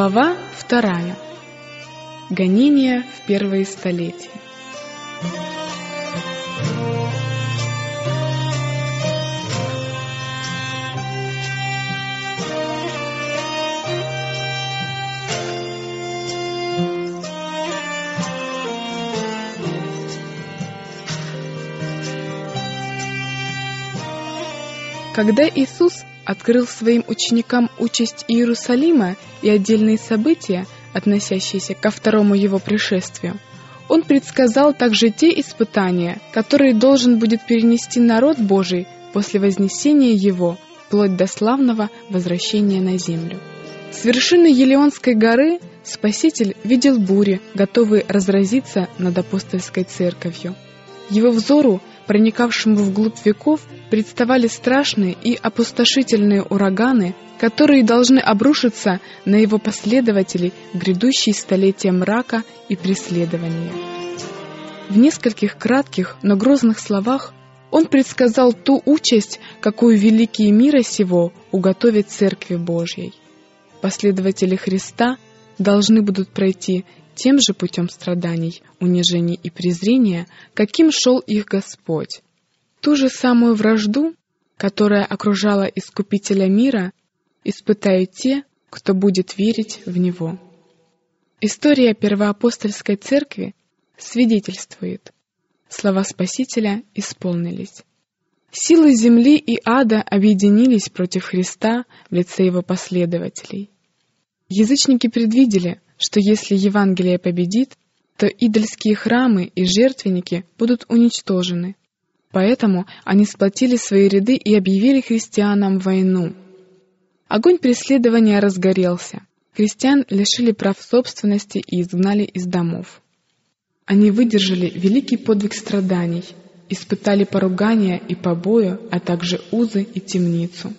Глава вторая. Гонения в первые столетия. Когда Иисус открыл своим ученикам участь Иерусалима и отдельные события, относящиеся ко второму его пришествию, он предсказал также те испытания, которые должен будет перенести народ Божий после вознесения его, вплоть до славного возвращения на землю. С вершины Елеонской горы Спаситель видел бури, готовые разразиться над апостольской церковью. Его взору проникавшему вглубь веков, представали страшные и опустошительные ураганы, которые должны обрушиться на его последователей в грядущие столетия мрака и преследования. В нескольких кратких, но грозных словах он предсказал ту участь, какую великие мира сего уготовят Церкви Божьей. Последователи Христа должны будут пройти тем же путем страданий, унижений и презрения, каким шел их Господь. Ту же самую вражду, которая окружала Искупителя мира, испытают те, кто будет верить в Него. История Первоапостольской Церкви свидетельствует, слова Спасителя исполнились. Силы земли и ада объединились против Христа в лице его последователей. Язычники предвидели, что если Евангелие победит, то идольские храмы и жертвенники будут уничтожены. Поэтому они сплотили свои ряды и объявили христианам войну. Огонь преследования разгорелся. Христиан лишили прав собственности и изгнали из домов. Они выдержали великий подвиг страданий, испытали поругания и побою, а также узы и темницу.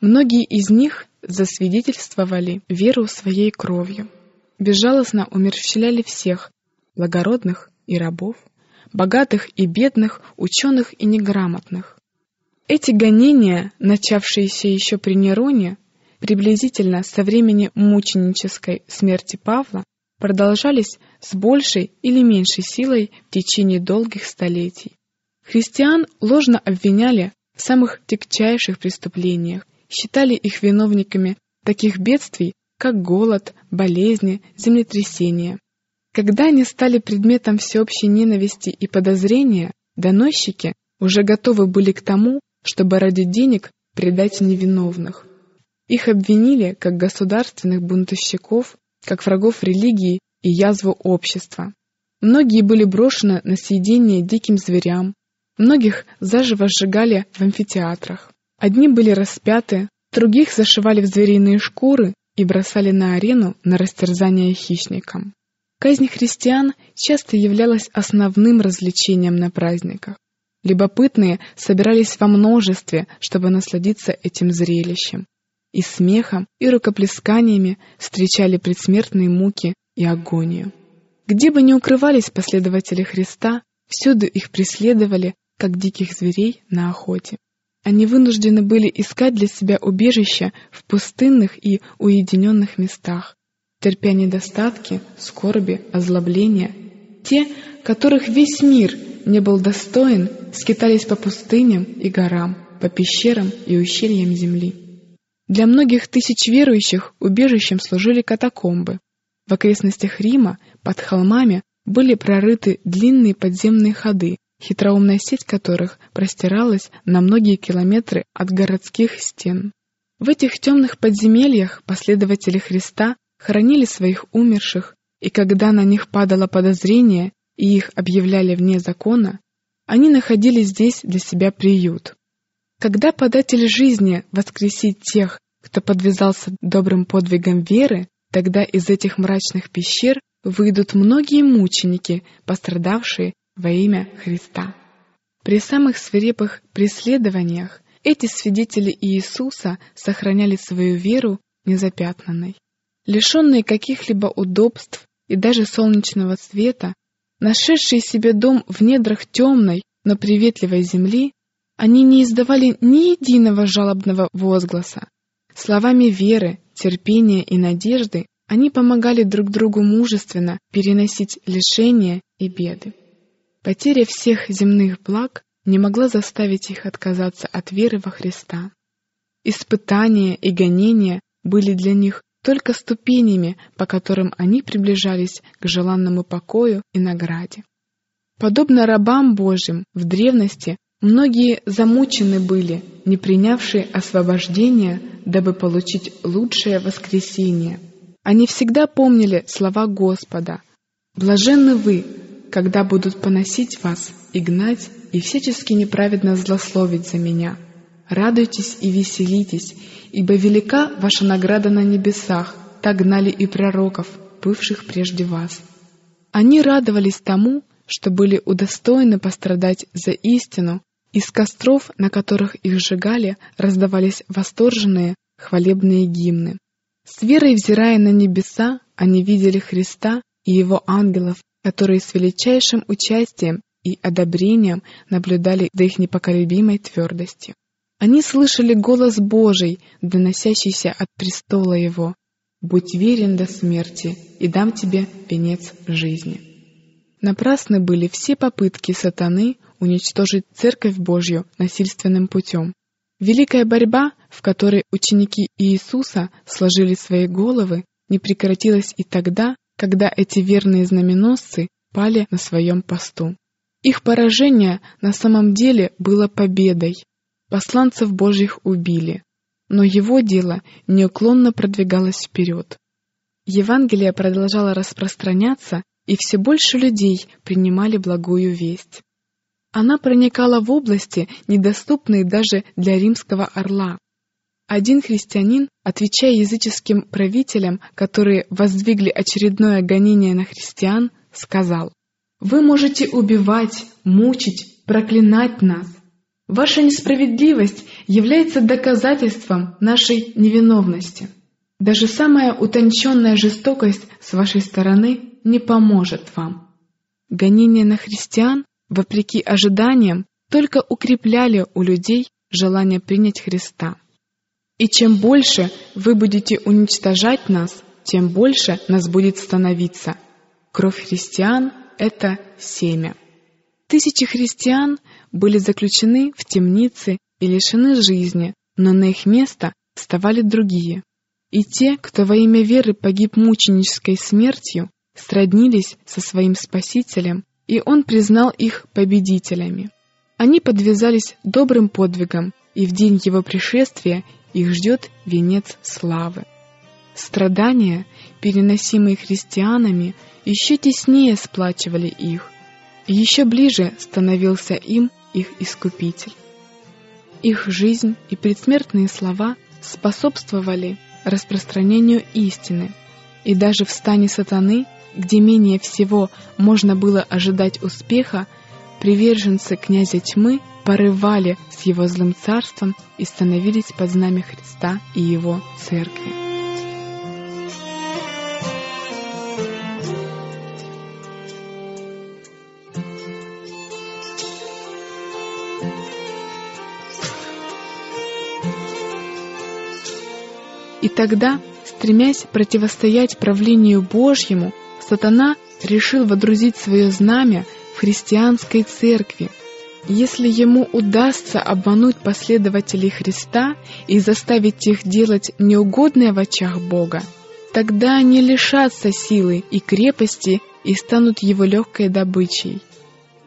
Многие из них засвидетельствовали веру своей кровью безжалостно умерщвляли всех, благородных и рабов, богатых и бедных, ученых и неграмотных. Эти гонения, начавшиеся еще при Нероне, приблизительно со времени мученической смерти Павла, продолжались с большей или меньшей силой в течение долгих столетий. Христиан ложно обвиняли в самых тягчайших преступлениях, считали их виновниками таких бедствий, как голод, болезни, землетрясения. Когда они стали предметом всеобщей ненависти и подозрения, доносчики уже готовы были к тому, чтобы ради денег предать невиновных. Их обвинили как государственных бунтовщиков, как врагов религии и язву общества. Многие были брошены на съедение диким зверям, многих заживо сжигали в амфитеатрах. Одни были распяты, других зашивали в звериные шкуры и бросали на арену на растерзание хищникам. Казнь христиан часто являлась основным развлечением на праздниках. Любопытные собирались во множестве, чтобы насладиться этим зрелищем. И смехом, и рукоплесканиями встречали предсмертные муки и агонию. Где бы ни укрывались последователи Христа, всюду их преследовали, как диких зверей на охоте. Они вынуждены были искать для себя убежище в пустынных и уединенных местах, терпя недостатки, скорби, озлобления. Те, которых весь мир не был достоин, скитались по пустыням и горам, по пещерам и ущельям земли. Для многих тысяч верующих убежищем служили катакомбы. В окрестностях Рима под холмами были прорыты длинные подземные ходы, хитроумная сеть которых простиралась на многие километры от городских стен. В этих темных подземельях последователи Христа хоронили своих умерших, и когда на них падало подозрение и их объявляли вне закона, они находили здесь для себя приют. Когда податель жизни воскресит тех, кто подвязался добрым подвигом веры, тогда из этих мрачных пещер выйдут многие мученики, пострадавшие во имя Христа. При самых свирепых преследованиях эти свидетели Иисуса сохраняли свою веру незапятнанной. Лишенные каких-либо удобств и даже солнечного света, нашедшие себе дом в недрах темной, но приветливой земли, они не издавали ни единого жалобного возгласа. Словами веры, терпения и надежды, они помогали друг другу мужественно переносить лишения и беды. Потеря всех земных благ не могла заставить их отказаться от веры во Христа. Испытания и гонения были для них только ступенями, по которым они приближались к желанному покою и награде. Подобно рабам Божьим в древности, многие замучены были, не принявшие освобождения, дабы получить лучшее воскресение. Они всегда помнили слова Господа «Блаженны вы, когда будут поносить вас и гнать, и всячески неправедно злословить за меня. Радуйтесь и веселитесь, ибо велика ваша награда на небесах, так гнали и пророков, бывших прежде вас. Они радовались тому, что были удостоены пострадать за истину, из костров, на которых их сжигали, раздавались восторженные, хвалебные гимны. С верой взирая на небеса, они видели Христа и Его ангелов, которые с величайшим участием и одобрением наблюдали за их непоколебимой твердостью. Они слышали голос Божий, доносящийся от престола Его. «Будь верен до смерти, и дам тебе венец жизни». Напрасны были все попытки сатаны уничтожить Церковь Божью насильственным путем. Великая борьба, в которой ученики Иисуса сложили свои головы, не прекратилась и тогда, когда эти верные знаменосцы пали на своем посту. Их поражение на самом деле было победой. Посланцев Божьих убили, но его дело неуклонно продвигалось вперед. Евангелие продолжало распространяться, и все больше людей принимали благую весть. Она проникала в области, недоступные даже для римского орла. Один христианин, отвечая языческим правителям, которые воздвигли очередное гонение на христиан, сказал, «Вы можете убивать, мучить, проклинать нас. Ваша несправедливость является доказательством нашей невиновности. Даже самая утонченная жестокость с вашей стороны не поможет вам». Гонения на христиан, вопреки ожиданиям, только укрепляли у людей желание принять Христа. И чем больше вы будете уничтожать нас, тем больше нас будет становиться. Кровь христиан — это семя. Тысячи христиан были заключены в темницы и лишены жизни, но на их место вставали другие. И те, кто во имя веры погиб мученической смертью, сроднились со своим Спасителем, и Он признал их победителями. Они подвязались добрым подвигом, и в день Его пришествия их ждет венец славы. Страдания, переносимые христианами, еще теснее сплачивали их, и еще ближе становился им их Искупитель. Их жизнь и предсмертные слова способствовали распространению истины, и даже в стане сатаны, где менее всего можно было ожидать успеха, приверженцы князя тьмы порывали с его злым царством и становились под знамя Христа и его церкви. И тогда, стремясь противостоять правлению Божьему, сатана решил водрузить свое знамя в христианской церкви, если ему удастся обмануть последователей Христа и заставить их делать неугодное в очах Бога, тогда они лишатся силы и крепости и станут его легкой добычей.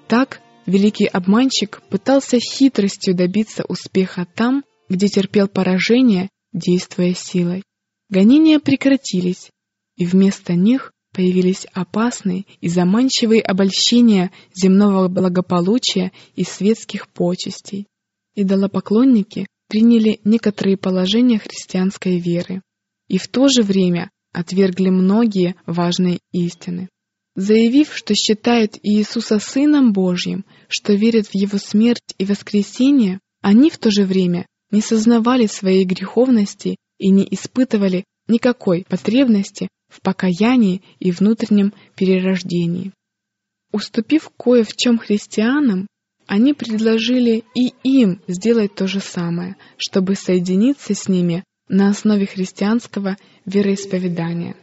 Так великий обманщик пытался хитростью добиться успеха там, где терпел поражение, действуя силой. Гонения прекратились, и вместо них появились опасные и заманчивые обольщения земного благополучия и светских почестей. Идолопоклонники приняли некоторые положения христианской веры и в то же время отвергли многие важные истины. Заявив, что считают Иисуса Сыном Божьим, что верят в Его смерть и воскресение, они в то же время не сознавали своей греховности и не испытывали никакой потребности в покаянии и внутреннем перерождении. Уступив кое в чем христианам, они предложили и им сделать то же самое, чтобы соединиться с ними на основе христианского вероисповедания.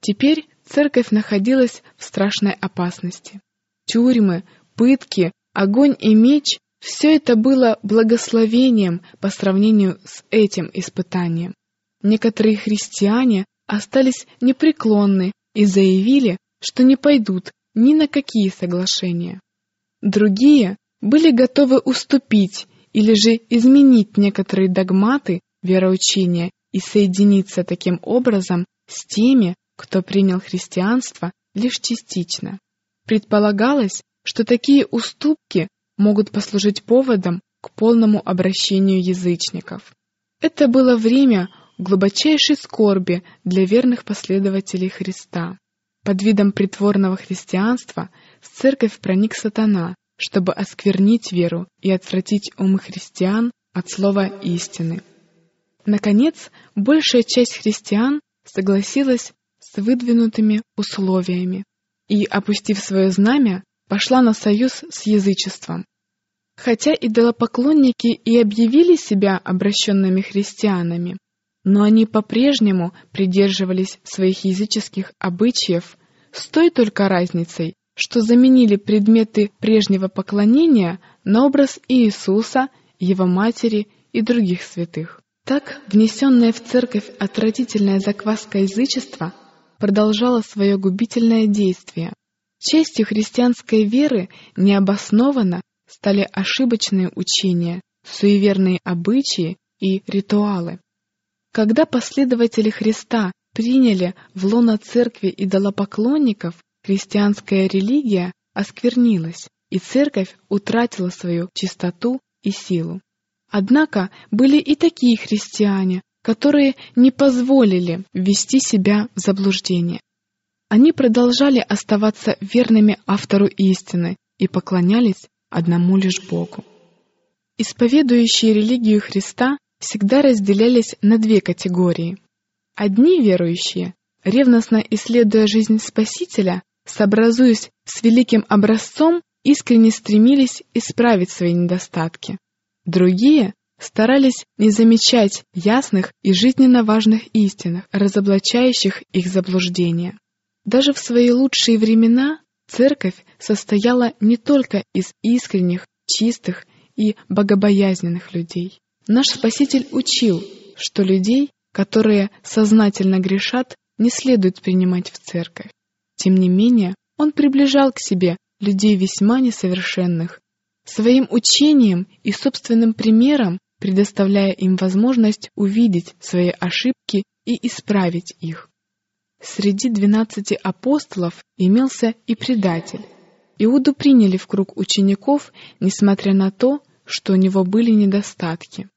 Теперь церковь находилась в страшной опасности. Тюрьмы, пытки, огонь и меч — все это было благословением по сравнению с этим испытанием. Некоторые христиане остались непреклонны и заявили, что не пойдут ни на какие соглашения. Другие были готовы уступить или же изменить некоторые догматы вероучения и соединиться таким образом с теми, кто принял христианство лишь частично. Предполагалось, что такие уступки могут послужить поводом к полному обращению язычников. Это было время глубочайшей скорби для верных последователей Христа. Под видом притворного христианства в церковь проник сатана, чтобы осквернить веру и отвратить умы христиан от слова истины. Наконец, большая часть христиан согласилась с выдвинутыми условиями и, опустив свое знамя, пошла на союз с язычеством. Хотя идолопоклонники и объявили себя обращенными христианами, но они по-прежнему придерживались своих языческих обычаев с той только разницей, что заменили предметы прежнего поклонения на образ Иисуса, Его Матери и других святых. Так, внесенная в церковь отвратительная закваска язычества продолжала свое губительное действие. Частью христианской веры необоснованно стали ошибочные учения, суеверные обычаи и ритуалы. Когда последователи Христа приняли в лоно церкви идолопоклонников, христианская религия осквернилась, и церковь утратила свою чистоту и силу. Однако были и такие христиане, которые не позволили ввести себя в заблуждение. Они продолжали оставаться верными автору истины и поклонялись одному лишь Богу. Исповедующие религию Христа всегда разделялись на две категории. Одни верующие, ревностно исследуя жизнь Спасителя, сообразуясь с великим образцом, искренне стремились исправить свои недостатки. Другие старались не замечать ясных и жизненно важных истин, разоблачающих их заблуждения. Даже в свои лучшие времена церковь состояла не только из искренних, чистых и богобоязненных людей. Наш Спаситель учил, что людей, которые сознательно грешат, не следует принимать в церковь. Тем не менее, он приближал к себе людей весьма несовершенных, своим учением и собственным примером предоставляя им возможность увидеть свои ошибки и исправить их. Среди двенадцати апостолов имелся и предатель. Иуду приняли в круг учеников, несмотря на то, что у него были недостатки.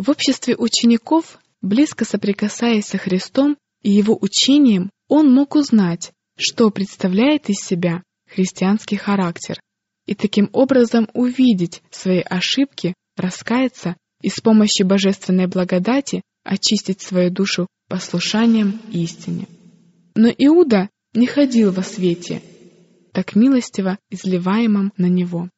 В обществе учеников, близко соприкасаясь со Христом и его учением, он мог узнать, что представляет из себя христианский характер, и таким образом увидеть свои ошибки, раскаяться и с помощью божественной благодати очистить свою душу послушанием истине. Но Иуда не ходил во свете, так милостиво изливаемом на него.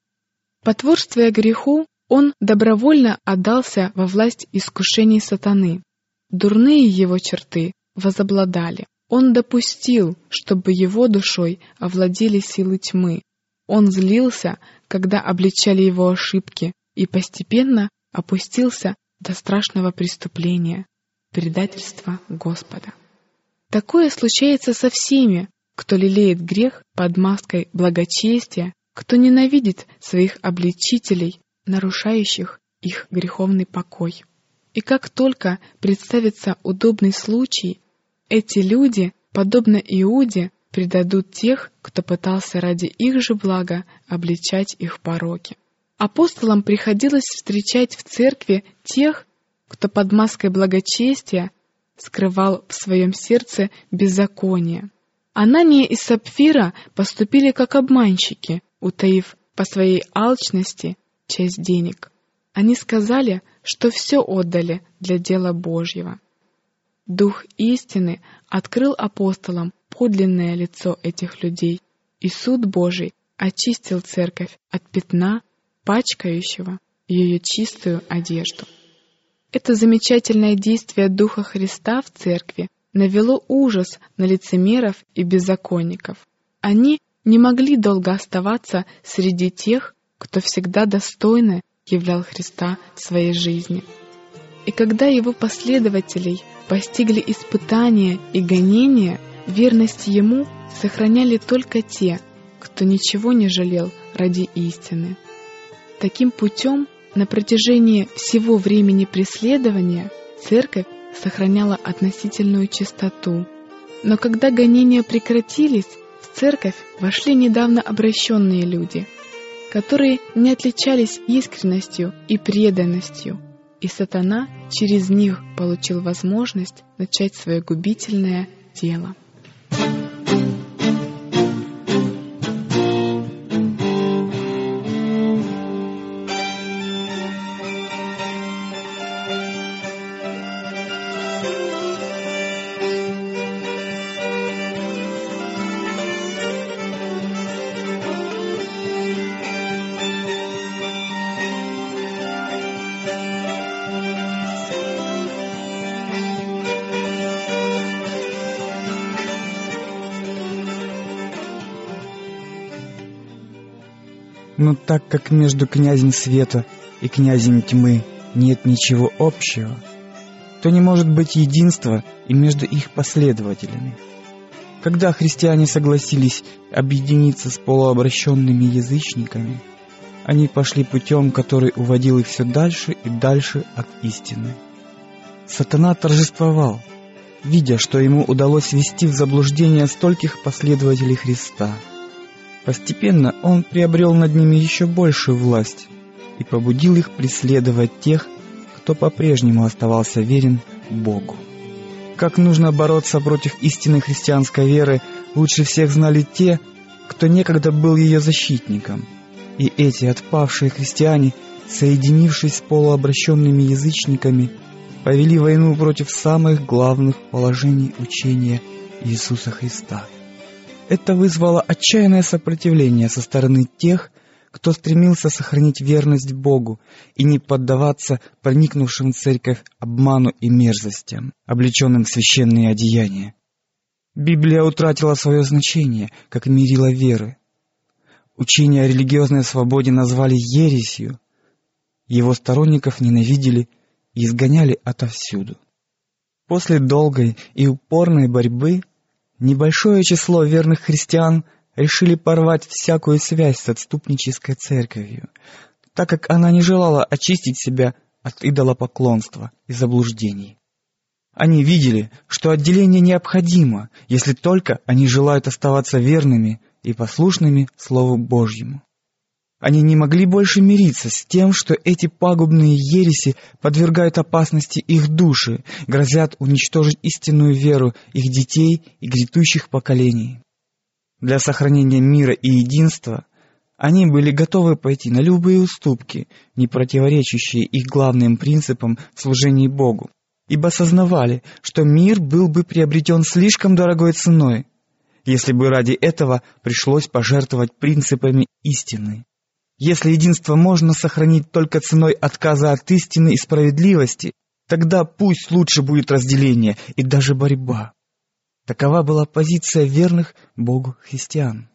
Потворствуя греху, он добровольно отдался во власть искушений сатаны. Дурные его черты возобладали. Он допустил, чтобы его душой овладели силы тьмы. Он злился, когда обличали его ошибки, и постепенно опустился до страшного преступления — предательства Господа. Такое случается со всеми, кто лелеет грех под маской благочестия, кто ненавидит своих обличителей нарушающих их греховный покой. И как только представится удобный случай, эти люди, подобно Иуде, предадут тех, кто пытался ради их же блага обличать их пороки. Апостолам приходилось встречать в церкви тех, кто под маской благочестия скрывал в своем сердце беззаконие. Анания и Сапфира поступили как обманщики, утаив по своей алчности часть денег. Они сказали, что все отдали для дела Божьего. Дух истины открыл апостолам подлинное лицо этих людей, и суд Божий очистил церковь от пятна, пачкающего ее чистую одежду. Это замечательное действие Духа Христа в церкви навело ужас на лицемеров и беззаконников. Они не могли долго оставаться среди тех, кто всегда достойно являл Христа в своей жизни. И когда его последователей постигли испытания и гонения, верность ему сохраняли только те, кто ничего не жалел ради истины. Таким путем на протяжении всего времени преследования церковь сохраняла относительную чистоту. Но когда гонения прекратились, в церковь вошли недавно обращенные люди, которые не отличались искренностью и преданностью, и сатана через них получил возможность начать свое губительное дело. Так как между князем света и князем тьмы нет ничего общего, то не может быть единства и между их последователями. Когда христиане согласились объединиться с полуобращенными язычниками, они пошли путем, который уводил их все дальше и дальше от истины. Сатана торжествовал, видя, что ему удалось ввести в заблуждение стольких последователей Христа – Постепенно он приобрел над ними еще большую власть и побудил их преследовать тех, кто по-прежнему оставался верен Богу. Как нужно бороться против истинной христианской веры, лучше всех знали те, кто некогда был ее защитником. И эти отпавшие христиане, соединившись с полуобращенными язычниками, повели войну против самых главных положений учения Иисуса Христа. Это вызвало отчаянное сопротивление со стороны тех, кто стремился сохранить верность Богу и не поддаваться проникнувшим в церковь обману и мерзостям, облеченным в священные одеяния. Библия утратила свое значение, как мерило веры. Учение о религиозной свободе назвали ересью, его сторонников ненавидели и изгоняли отовсюду. После долгой и упорной борьбы Небольшое число верных христиан решили порвать всякую связь с отступнической церковью, так как она не желала очистить себя от идолопоклонства и заблуждений. Они видели, что отделение необходимо, если только они желают оставаться верными и послушными Слову Божьему. Они не могли больше мириться с тем, что эти пагубные ереси подвергают опасности их души, грозят уничтожить истинную веру их детей и грядущих поколений. Для сохранения мира и единства они были готовы пойти на любые уступки, не противоречащие их главным принципам в служении Богу, ибо сознавали, что мир был бы приобретен слишком дорогой ценой, если бы ради этого пришлось пожертвовать принципами истины. Если единство можно сохранить только ценой отказа от истины и справедливости, тогда пусть лучше будет разделение и даже борьба. Такова была позиция верных Богу христиан.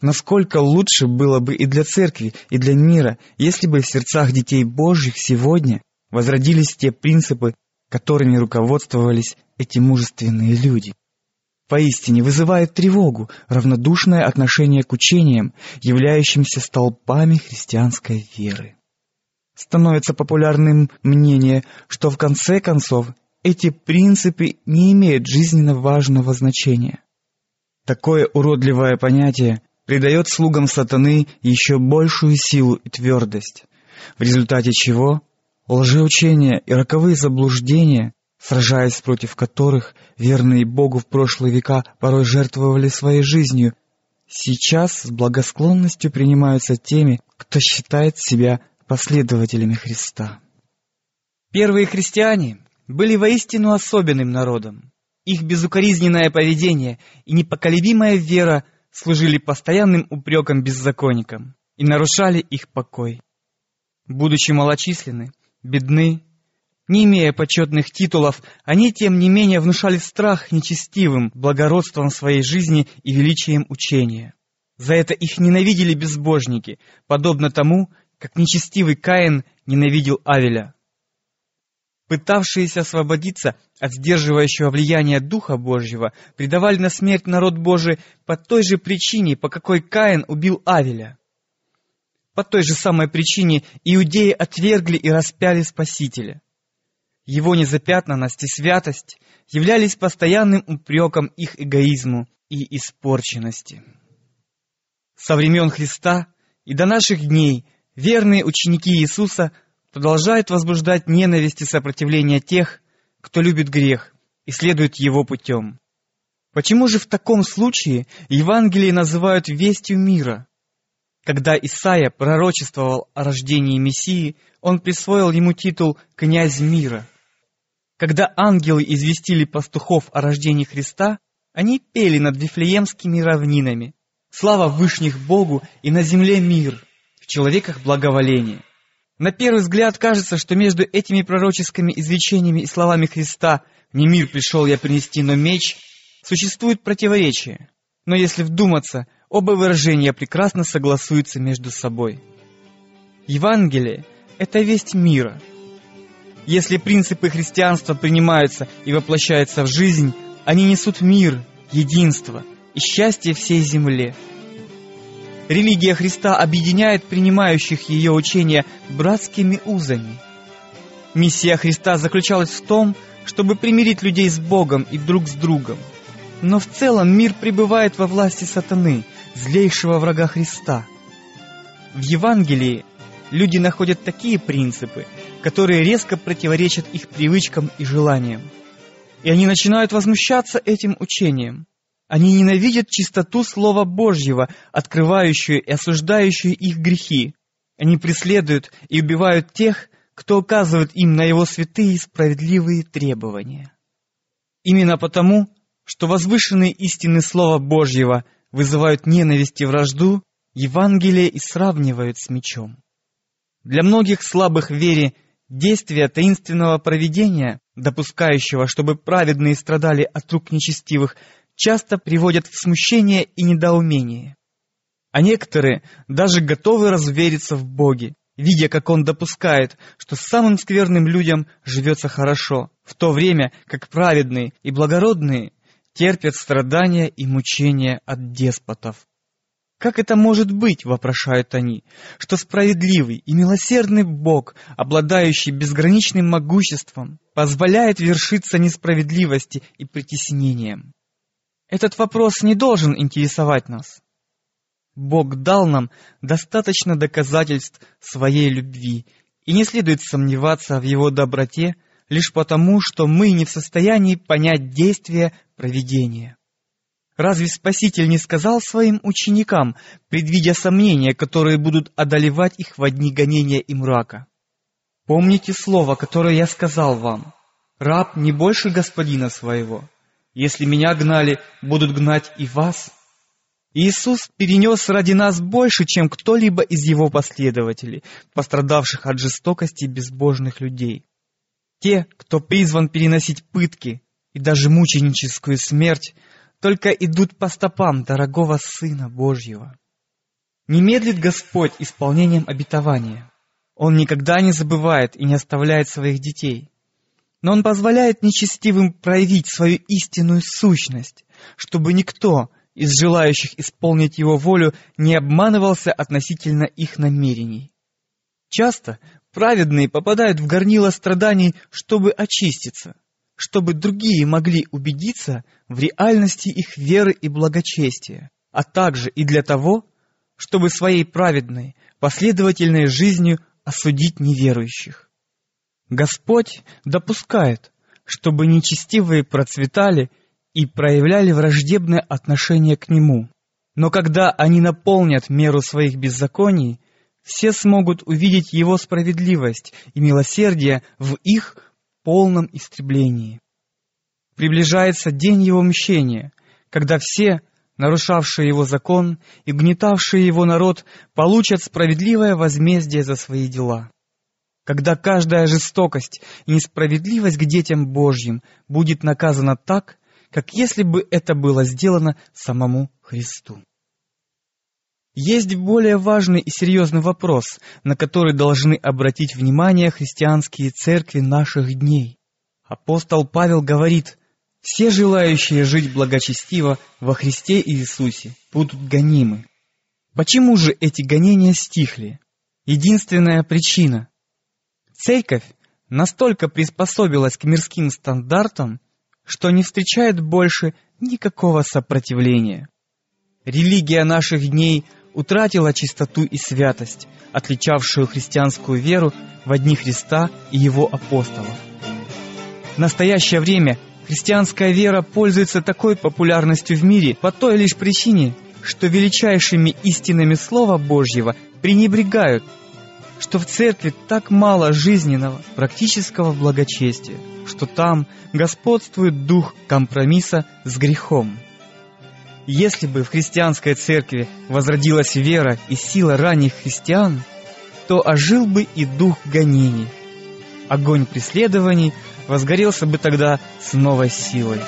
Насколько лучше было бы и для церкви, и для мира, если бы в сердцах детей Божьих сегодня возродились те принципы, которыми руководствовались эти мужественные люди поистине вызывает тревогу равнодушное отношение к учениям, являющимся столпами христианской веры. Становится популярным мнение, что в конце концов эти принципы не имеют жизненно важного значения. Такое уродливое понятие придает слугам сатаны еще большую силу и твердость, в результате чего лжеучения и роковые заблуждения сражаясь против которых верные Богу в прошлые века порой жертвовали своей жизнью, сейчас с благосклонностью принимаются теми, кто считает себя последователями Христа. Первые христиане были воистину особенным народом. Их безукоризненное поведение и непоколебимая вера служили постоянным упреком беззаконникам и нарушали их покой. Будучи малочисленны, бедны Не имея почетных титулов, они, тем не менее, внушали страх нечестивым, благородством своей жизни и величием учения. За это их ненавидели безбожники, подобно тому, как нечестивый Каин ненавидел Авеля. Пытавшиеся освободиться от сдерживающего влияния Духа Божьего, предавали на смерть народ Божий по той же причине, по какой Каин убил Авеля. По той же самой причине иудеи отвергли и распяли Спасителя. Его незапятнанность и святость являлись постоянным упреком их эгоизму и испорченности. Со времен Христа и до наших дней верные ученики Иисуса продолжают возбуждать ненависть и сопротивление тех, кто любит грех и следует его путем. Почему же в таком случае Евангелие называют вестью мира? Когда Исаия пророчествовал о рождении Мессии, он присвоил ему титул «князь мира». Когда ангелы известили пастухов о рождении Христа, они пели над Вифлеемскими равнинами. Слава Вышних Богу и на земле мир, в человеках благоволение. На первый взгляд кажется, что между этими пророческими изречениями и словами Христа «Не мир пришел я принести, но меч» существует противоречие. Но если вдуматься, оба выражения прекрасно согласуются между собой. Евангелие – это весть мира – если принципы христианства принимаются и воплощаются в жизнь, они несут мир, единство и счастье всей земле. Религия Христа объединяет принимающих ее учения братскими узами. Миссия Христа заключалась в том, чтобы примирить людей с Богом и друг с другом. Но в целом мир пребывает во власти сатаны, злейшего врага Христа. В Евангелии люди находят такие принципы, которые резко противоречат их привычкам и желаниям. И они начинают возмущаться этим учением. Они ненавидят чистоту Слова Божьего, открывающую и осуждающую их грехи. Они преследуют и убивают тех, кто указывает им на его святые и справедливые требования. Именно потому, что возвышенные истины Слова Божьего вызывают ненависть и вражду, Евангелие и сравнивают с мечом. Для многих слабых вере действия таинственного провидения, допускающего, чтобы праведные страдали от рук нечестивых, часто приводят в смущение и недоумение. А некоторые даже готовы развериться в Боге, видя, как Он допускает, что самым скверным людям живется хорошо, в то время как праведные и благородные терпят страдания и мучения от деспотов. «Как это может быть, — вопрошают они, — что справедливый и милосердный Бог, обладающий безграничным могуществом, позволяет вершиться несправедливости и притеснениям? Этот вопрос не должен интересовать нас. Бог дал нам достаточно доказательств своей любви, и не следует сомневаться в Его доброте лишь потому, что мы не в состоянии понять действия провидения. Разве Спаситель не сказал своим ученикам, предвидя сомнения, которые будут одолевать их в одни гонения и мрака? Помните слово, которое я сказал вам. Раб не больше господина своего. Если меня гнали, будут гнать и вас. Иисус перенес ради нас больше, чем кто-либо из его последователей, пострадавших от жестокости безбожных людей. Те, кто призван переносить пытки и даже мученическую смерть, только идут по стопам дорогого Сына Божьего. Не медлит Господь исполнением обетования. Он никогда не забывает и не оставляет своих детей. Но Он позволяет нечестивым проявить свою истинную сущность, чтобы никто из желающих исполнить Его волю не обманывался относительно их намерений. Часто праведные попадают в горнило страданий, чтобы очиститься – чтобы другие могли убедиться в реальности их веры и благочестия, а также и для того, чтобы своей праведной, последовательной жизнью осудить неверующих. Господь допускает, чтобы нечестивые процветали и проявляли враждебное отношение к Нему. Но когда они наполнят меру своих беззаконий, все смогут увидеть Его справедливость и милосердие в их полном истреблении. Приближается день его мщения, когда все, нарушавшие его закон и гнетавшие его народ, получат справедливое возмездие за свои дела. когда каждая жестокость и несправедливость к детям Божьим будет наказана так, как если бы это было сделано самому Христу. Есть более важный и серьезный вопрос, на который должны обратить внимание христианские церкви наших дней. Апостол Павел говорит, «Все желающие жить благочестиво во Христе Иисусе будут гонимы». Почему же эти гонения стихли? Единственная причина. Церковь настолько приспособилась к мирским стандартам, что не встречает больше никакого сопротивления. Религия наших дней утратила чистоту и святость, отличавшую христианскую веру в одни Христа и его апостолов. В настоящее время христианская вера пользуется такой популярностью в мире по той лишь причине, что величайшими истинами Слова Божьего пренебрегают, что в церкви так мало жизненного, практического благочестия, что там господствует дух компромисса с грехом. Если бы в христианской церкви возродилась вера и сила ранних христиан, то ожил бы и дух гонений. Огонь преследований возгорелся бы тогда с новой силой.